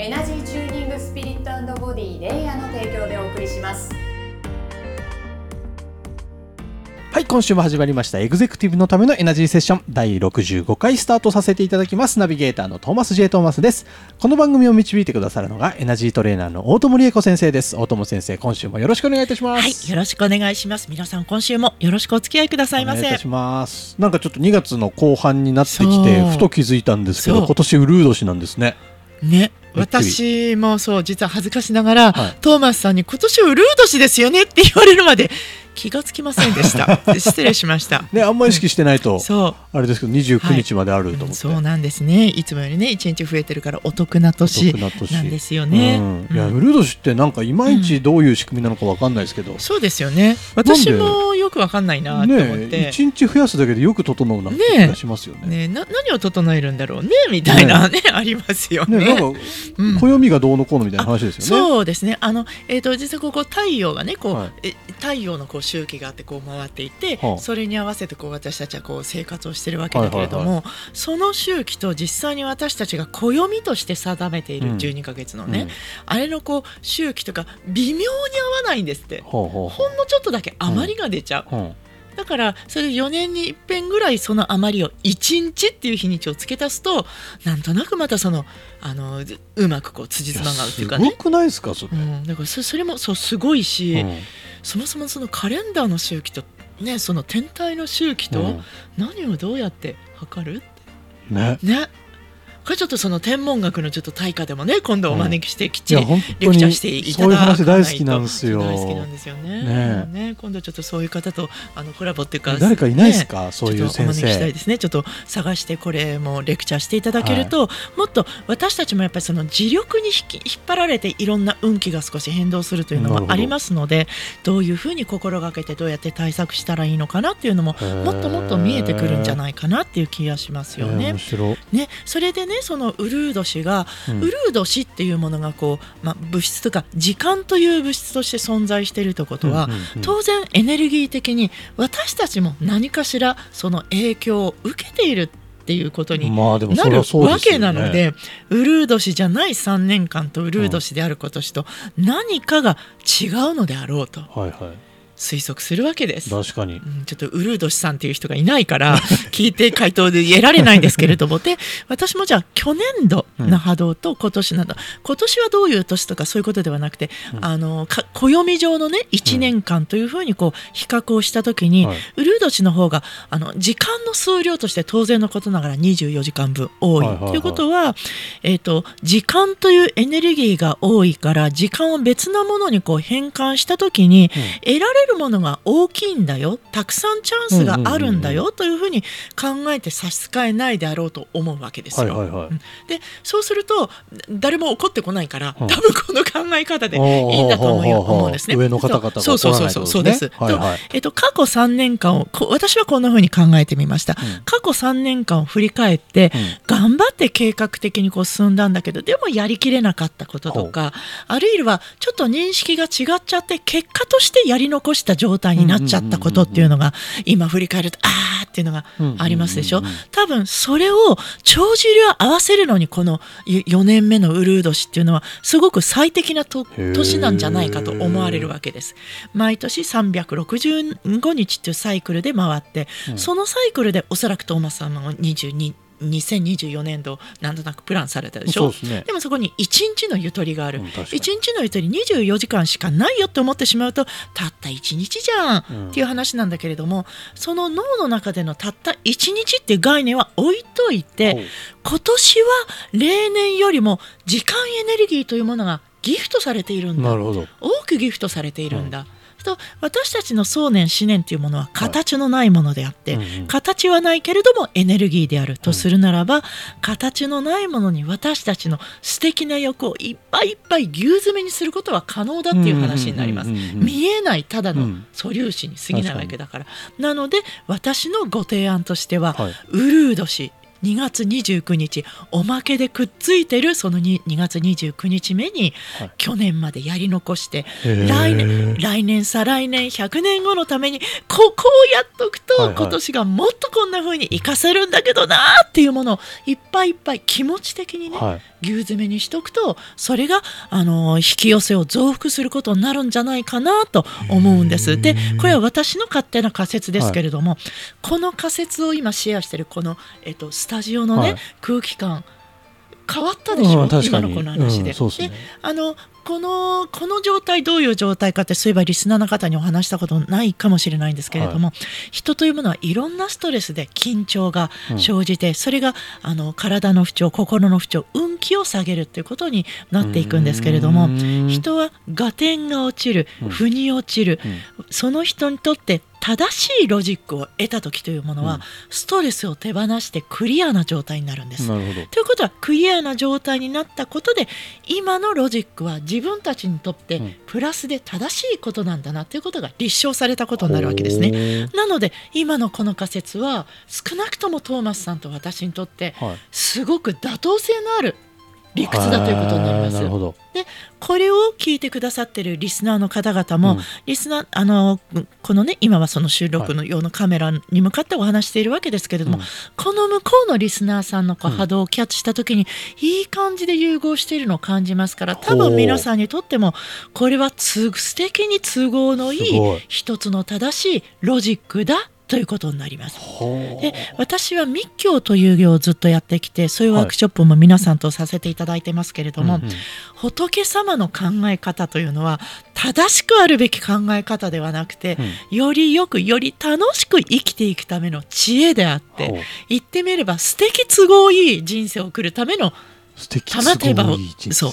エナジーチューニングスピリットボディレイヤーの提供でお送りしますはい、今週も始まりました。エグゼクティブのためのエナジーセッション第65回スタートさせていただきます。ナビゲーターのトーマス J. トーマスです。この番組を導いてくださるのがエナジートレーナーの大友理恵子先生です。大友先生、今週もよろしくお願いいたします。はい、よろしくお願いします。皆さん今週もよろしくお付き合いくださいませ。お願いいたします。なんかちょっと2月の後半になってきて、ふと気づいたんですけど、今年ウルー年なんですね。ね、私もそう実は恥ずかしながら、はいトーマスさんに今年ウルー年ですよねって言われるまで気がつきませんでした。失礼しました。ね、あんまり意識してないと、そう。あれですけど、29日まであると思って。そうなんですね。いつもよりね、一日増えてるからお得なお年得なんですよね。うんいや、うんウルー年ってなんかいまいちどういう仕組みなのかわかんないですけど、そうですよね。私もよくわかんないなと思っねて。一日増やすだけでよく整うなって気がしますよね。ね、な何を整えるんだろうねみたいなねありますよね。ねなんかうん暦がどうのこうのみたいな話ですよね。そうですね。あのえっ、と実はここ太陽がねこう、はいえ太陽のこう周期があってこう回っていて、はあそれに合わせてこう私たちはこう生活をしてるわけだけれども、はいはいその周期と実際に私たちが暦として定めているうん12ヶ月のね、うんあれのこう周期とか微妙に合わないんですって。ほうほうほほんのちょっとだけ余りが出ちゃう、う。うん。だからそれ4年に一遍ぐらいその余りを1日っていう日にちを付け足すとなんとなくまたそのあのずうまくこう辻褄が合うっていうかね。すごくないですかそれ。うん、だからそそれもそうすごいし、うん。そもそもそのカレンダーの周期とねその天体の周期とうん。何をどうやって測るね。ねこれちょっとその天文学のちょっと大家でもね今度お招きしてきちレクチャーしていただかないと話大好きなんですよ。大好きなんですよね。ねね今度ちょっとそういう方とあのコラボっていうか誰かいないですねか、そういう先ちょっとお招きしたい生。ですね。ちょっと探してこれもレクチャーしていただけると、もっと私たちもやっぱりその磁力に引き引っ張られていろんな運気が少し変動するというのもありますのでどういうふうに心がけてどうやって対策したらいいのかなっていうのももっともっと見えてくるんじゃないかなっていう気がしますよね。ね、それでねそのウルード氏が、うん。ウルード氏っていうものがこう、まあ、物質とか時間という物質として存在しているということは、うんうんうん当然エネルギー的に私たちも何かしらその影響を受けているっていうことになるわけなので、ウルード氏じゃない3年間とウルード氏である今年と何かが違うのであろうと。はいはい。推測するわけです。確かに。うんちょっとウルード氏さんっていう人がいないから 聞いて回答で得られないんですけれどもで私もじゃあ去年度の波動と今年など、今年はどういう年とかそういうことではなくて、あのか暦上のね1年間というふうにこう比較をした時に、はい。ウルード氏の方があの時間の数量として当然のことながら24時間分多い。はいはいはい。ということは、えー、と時間というエネルギーが多いから時間を別なものにこう変換した時に、得られるものが大きいんだよ。たくさんチャンスがあるんだよ。というふうに考えて差し支えないであろうと思うわけですよ。はいはいはい。でそうすると誰も怒ってこないから、うん。多分この考え方でいいんだと思うんですね。上の方々がそうそうそうそうそうです。はいはい。とえっと過去3年間をこ私はこんなふうに考えてみました。ん。過去3年間を振り返って、頑張って計画的にこう進んだんだけどでもやりきれなかったこととかあるいはちょっと認識が違っちゃって結果としてやり残した状態になっちゃったことっていうのが今振り返るとあーっていうのがありますでしょ？多分それを帳尻を合わせるのにこの4年目のウルー年っていうのはすごく最適な年なんじゃないかと思われるわけです。毎年365日っていうサイクルで回って、そのサイクルでおそらくトーマスさんも22 2024年度なんとなくプランされたでしょ？ですね。でもそこに1日のゆとりがある、うん確かに。1日のゆとり24時間しかないよって思ってしまうとたった1日じゃん、うん。っていう話なんだけれどもその脳の中でのたった1日っていう概念は置いといて今年は例年よりも時間エネルギーというものがギフトされているんだ。なるほど。多くギフトされているんだ、と私たちの想念思念というものは形のないものであって、うんうん。形はないけれどもエネルギーであるとするならば、形のないものに私たちの素敵な欲をいっぱいいっぱい牛詰めにすることは可能だっていう話になります。うんうんうんうん見えないただのうん。素粒子に過ぎないわけだから、なので私のご提案としては、はい。ウルー年2月29日おまけでくっついてるその 2, 2月29日目に、はい。去年までやり残して来年来年再来年100年後のためにここをやっとくと、はいはい。今年がもっとこんな風に活かせるんだけどなーっていうものをいっぱいいっぱい気持ち的にね、はい。牛詰めにしとくとそれがあの引き寄せを増幅することになるんじゃないかなと思うんです。でこれは私の勝手な仮説ですけれども、この仮説を今シェアしてるこの、えっと、スタジオのね、はい。空気感変わったでしょ、うん今のこの話で。うんそうっすね。あのこのこの状態どういう状態かってそういえばリスナーの方にお話したことないかもしれないんですけれども、人というものはいろんなストレスで緊張が生じて、それがあの体の不調心の不調運気を下げるということになっていくんですけれどもうん。人は合点が落ちるうん腑に落ちる、うん。その人にとって正しいロジックを得た時というものは、うん。ストレスを手放してクリアな状態になるんです。ということはクリアな状態になったことで今のロジックは自分たちにとってうん。プラスで正しいことなんだなということが立証されたことになるわけですね。ねなので今のこの仮説は少なくともトーマスさんと私にとってはい。すごく妥当性のある理屈だということになります。でこれを聞いてくださってるリスナーの方々も、うん。リスナーあのこのね今はその収録の用のカメラに向かってお話しているわけですけれども、うん。この向こうのリスナーさんのこううん波動をキャッチした時に、いい感じで融合しているのを感じますから多分皆さんにとってもこれはつ素敵に都合のいい。一つの正しいロジックだということになります。で私は密教という業をずっとやってきてそういうワークショップも皆さんとさせていただいてますけれども、うんうん。仏様の考え方というのは正しくあるべき考え方ではなくて、よりよくより楽しく生きていくための知恵であって言ってみれば素敵都合いい人生を送るための素敵玉手羽をそう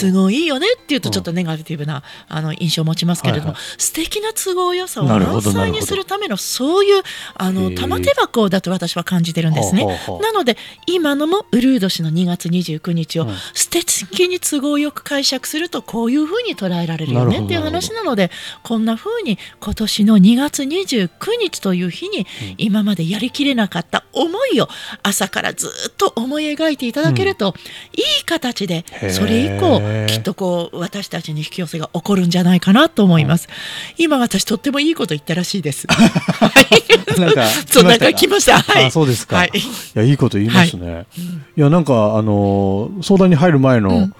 都合いいよねっていうとちょっとネガティブな、あの印象を持ちますけれども、はいはい。素敵な都合良さを満載にするためのそういうあの玉手箱だと私は感じてるんですね。なので今のもウルー年の2月29日をうん。素敵に都合よく解釈するとこういうふうに捉えられるよねっていう話なのでこんなふうに今年の2月29日という日に今までやりきれなかった思いを朝からずっと思い描いていただけると、いい形でそれ以降きっとこう私たちに引き寄せが起こるんじゃないかなと思います。今私とってもいいこと言ったらしいです。は いなんか そうなんか来ました。はい。あそうですか、はいい、やいいこと言いますね、い、やなんかあのー相談に入る前の、うん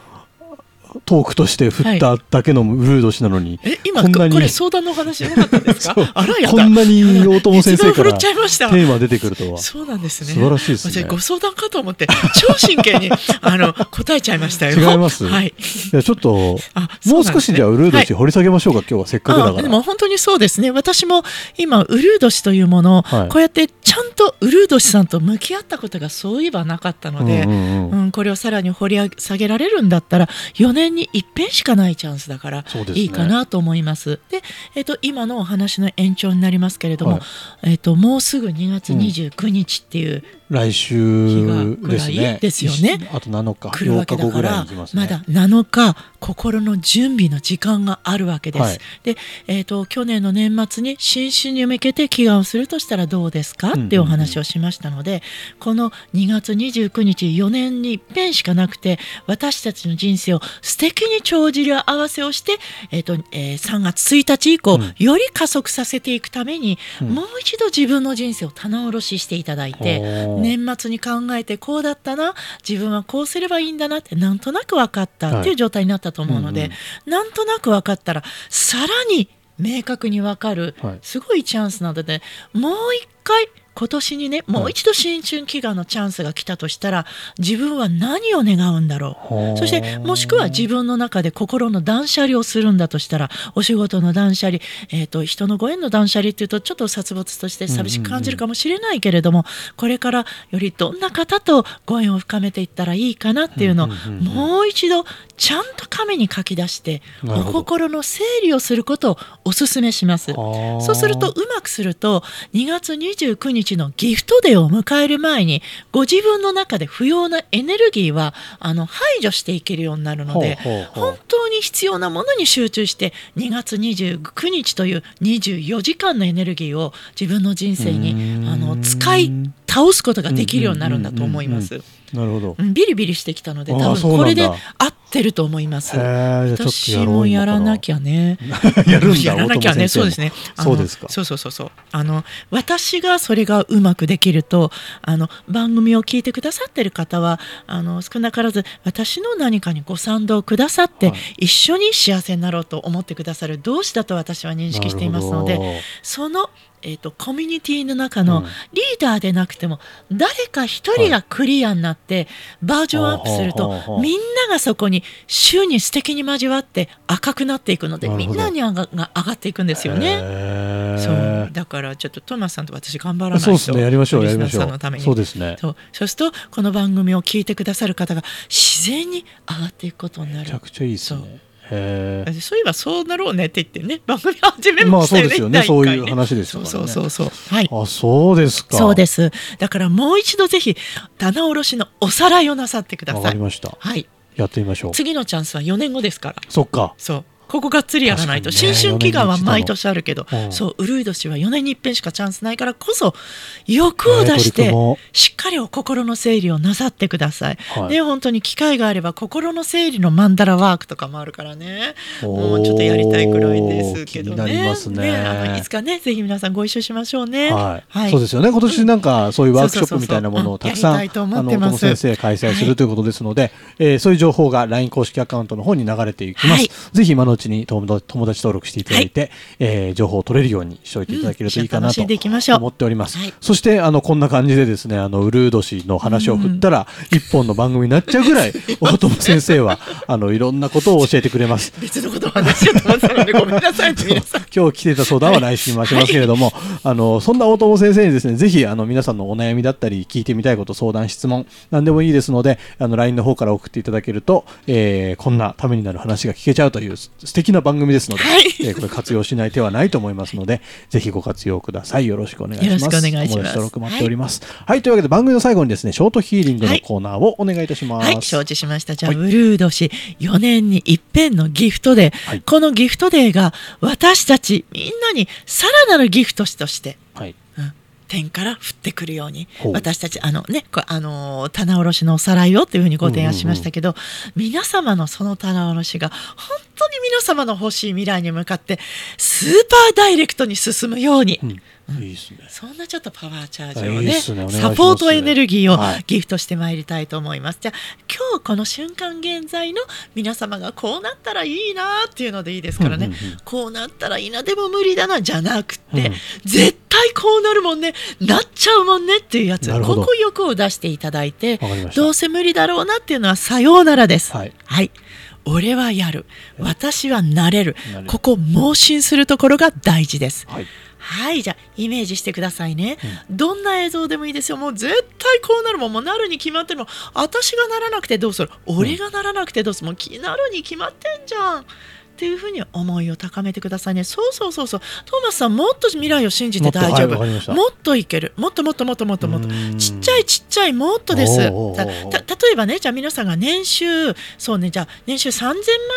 トークとして振っただけのウルード氏なのに、え今こんなにこれ相談の話じゃなかったんですか？あらやだこんなに大友先生からテーマ出てくるとは。そうなんですね。素晴らしいですね。私ご相談かと思って超真剣に あの答えちゃいましたよ。違います。はい。いやちょっとあそうもう少しじゃあウルード氏は掘り下げましょうか、今日は。せっかくだから。も本当にそうですね。私も今ウルード氏というものを、はい。こうやってちゃんとウルード氏さんと向き合ったことがそういえばなかったので、うんうんうん。うんこれをさらに掘り下げられるんだったら4年に一遍しかないチャンスだからね。いいかなと思います。で、えっと今のお話の延長になりますけれども、はい。えっともうすぐ2月29日っていう来週です日がね来ですよね。あと7日来るわけ8日後ぐらいだからまだ7日心の準備の時間があるわけです。はい。で、えー、と去年の年末に新春に向けて祈願をするとしたらどうですか？っていうお話をしましたので、この2月29日4年に一遍しかなくて私たちの人生を素敵に帳尻合わせをして、えーとえー3月1日以降、うん。より加速させていくために、うん。もう一度自分の人生を棚卸ししていただいて。年末に考えてこうだったな自分はこうすればいいんだなってなんとなく分かったっていう状態になったと思うので、はいなんとなく分かったらさらに明確に分かるはい。すごいチャンスなのでもう一回今年にねもう一度新春祈願のチャンスが来たとしたら自分は何を願うんだろう。そしてもしくは自分の中で心の断捨離をするんだとしたらお仕事の断捨離、えー、と人のご縁の断捨離っていうとちょっと殺伐として寂しく感じるかもしれないけれども、これからよりどんな方とご縁を深めていったらいいかなっていうのをうんうんうんうん。もう一度ちゃんと紙に書き出してお心の整理をすることをお勧めします。そうするとうまくすると2月29日のギフトデーを迎える前にご自分の中で不要なエネルギーはあの排除していけるようになるので本当に必要なものに集中して2月29日という24時間のエネルギーを自分の人生にんあの使い倒すことができるようになるんだと思います。なるほど。うんビリビリしてきたので多分これで合ってると思います。私もやらなきゃ。ゃね。やるんだやらなきゃね、そうですね。あのそうですかそうそうそうそう。あの私がそれがうまくできると、あの番組を聞いてくださってる方は、あの少なからず私の何かにご賛同くださって、はい一緒に幸せになろうと思ってくださる同志だと私は認識していますのでそのえー、とコミュニティの中のうんリーダーでなくても誰か一人がクリアになってバージョンアップするとみんながそこに週に素敵に交わって赤くなっていくのでみんなに上がが上がっていくんですよね。そうだからちょっとトーマスさんと私頑張らないとそうですね。やりましょう、やりましょうそうですね。そうそうするとこの番組を聞いてくださる方が自然に上がっていくことになるめちゃくちゃいいですそうね。そういえばそうなろうねって言ってね番組始めまあましたよね、そうですよね。そういう話ですからね。そうそうそうはいあ、そうですか。そうですだからもう一度ぜひ棚卸しのおさらいをなさってくだわさいかりました。はいやってみましょう。次のチャンスは4年後ですからそっか。そうここがっつりやらないと、ね。新春祈願は毎年あるけど、そう、うるい年は4年に一遍しかチャンスないからこそ、欲を出してしっかりお心の整理をなさってください。はい。で、本当に機会があれば、心の整理のマンダラワークとかもあるからね、もうちょっとやりたいくらいですけどね。気になりますね。あのいつかね、ぜひ皆さんご一緒しましょうね。はい、そうですよね。今年なんかそういうワークショップみたいなものをたくさん、あの、先生開催するということですので、えーそういう情報が LINE 公式アカウントの方に流れていきます。はい。ぜひ今のうちに友達友達登録していただいて、えー情報を取れるようにしておいていただけるといいかなと思っております。はいそして、あの、こんな感じでですね、あの、ウルード氏の話を振ったら、一本の番組になっちゃうぐらい、大友先生は、あの、いろんなことを教えてくれます。別のことを話ごめんなさい。今日来ていた相談は来週回しますけれども、あの、そんな大友先生にですね、ぜひ、あの、皆さんのお悩みだったり、聞いてみたいこと、相談、質問、何でもいいですので、あの、LINE の方から送っていただけると、えーこんなためになる話が聞けちゃうというす素敵な番組ですので、はいえーこれ活用しない手はないと思いますので、ぜひご活用ください。よろしくお願いします。よろしくお願いします登録待っております。はい、というわけで番組の最後にですね、ショートヒーリングのコーナーをお願いいたします。はい、承知しました。じゃあ、はいウルード氏、4年に一遍のギフトデー、はいこのギフトデーが私たちみんなにさらなるギフトとして、はい。うん天から降ってくるように私たちあのねこあのー棚卸しのおさらいをというふうにご提案しましたけど、皆様のその棚卸しが本当に皆様の欲しい未来に向かってスーパーダイレクトに進むように、うん。いいですね。そんなちょっとパワーチャージをいいね。ねサポートエネルギーをはい。ギフトしてまいりたいと思います。じゃあ今日この瞬間現在の皆様がこうなったらいいなっていうのでいいですからね、うんうんうん。こうなったらいいなでも無理だなじゃなくて、うん。絶対こうなるもんね。なっちゃうもんねっていうやつ。ここ欲を出していただいてどうせ無理だろうなっていうのはさようならです。はい。はい。俺はやる。私はなれる。ここ盲信するところが大事です。はい。はい、じゃあイメージしてくださいね、どんな映像でもいいですよ。もう絶対こうなるもん、もうなるに決まってるもん。私がならなくてどうする？俺がならなくてどうする？もうきなるに決まってんじゃん。っていうふうに思いを高めてくださいね。そうそうそうそう。トーマスさん、もっと未来を信じて大丈夫。もっとはいもっといける。もっともっともっともっともっと。ちっちゃいちっちゃいもっとです。例えばね、じゃあ皆さんが年収、そうね、じゃあ年収3000万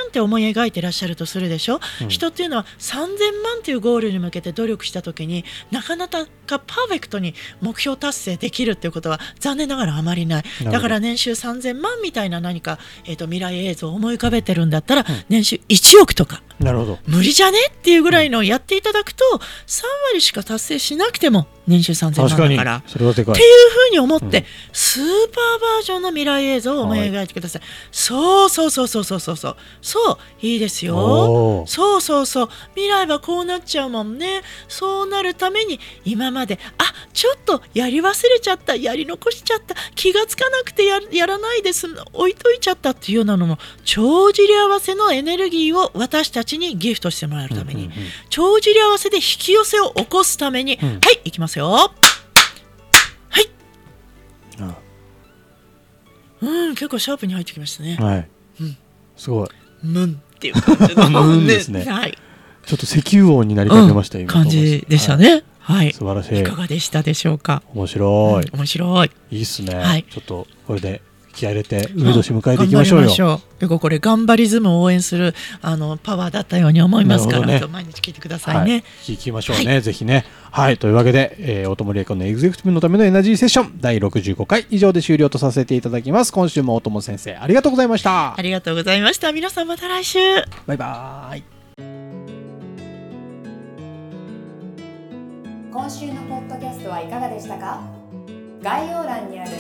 って思い描いてらっしゃるとするでしょ？うん人っていうのは3000万っていうゴールに向けて努力した時になかなかパーフェクトに目標達成できるっていうことは残念ながらあまりないだから年収3000万みたいな何か、えー、と未来映像を思い浮かべてるんだったら、年収1億とかなるほど。無理じゃね？っていうぐらいのをやっていただくと3割しか達成しなくても年収3000万だから。。それはでかいって。いうふうに思って、うんスーパーバージョンの未来映像を思い描いてください。そうそうそうそうそうそうそう。そういいですよそうそうそう。未来はこうなっちゃうもんね。そうなるために今まであちょっとやり忘れちゃったやり残しちゃった気がつかなくてややらないです置いといちゃったっていうようなのも帳尻合わせのエネルギーを私たちにギフトしてもらえるために、帳尻合わせで引き寄せを起こすために、うんはいいきますよ。はい。あうん、結構シャープに入ってきましたね。はい。すごいムンっていう感じの ムンですね はい、ちょっと石油王になりかけました、うん今感じでしたね。はい。素晴らしいいかがでしたでしょうか？面白い、うん面白い。いいっすね、はいちょっとこれで気合い入れて上年迎えていきましょうよ。頑張りましょう。結構これ頑張りズムを応援するあのパワーだったように思いますから、ね。毎日聞いてくださいね。聞きましょうね、ぜひね。はい。というわけで、えー、大友理恵子のエグゼクティブのためのエナジーセッション第65回以上で終了とさせていただきます。今週も大友先生ありがとうございました。ありがとうございました。皆さんまた来週。バイバーイ。今週のポッドキャストはいかがでしたか？概要欄にある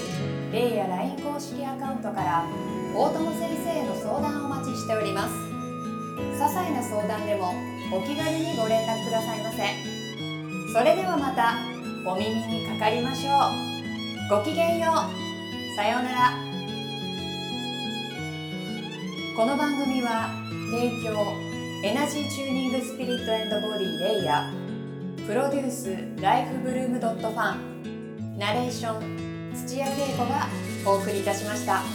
レイや LINE 公式アカウントから大友先生への相談をお待ちしております。些細な相談でもお気軽にご連絡くださいませ。それではまたお耳にかかりましょう。ごきげんよう。さようなら。この番組は提供エナジーチューニングスピリットエンドボディレイヤー。プロデュースライフブルームドットファン。ナレーション土屋恵子がお送りいたしました。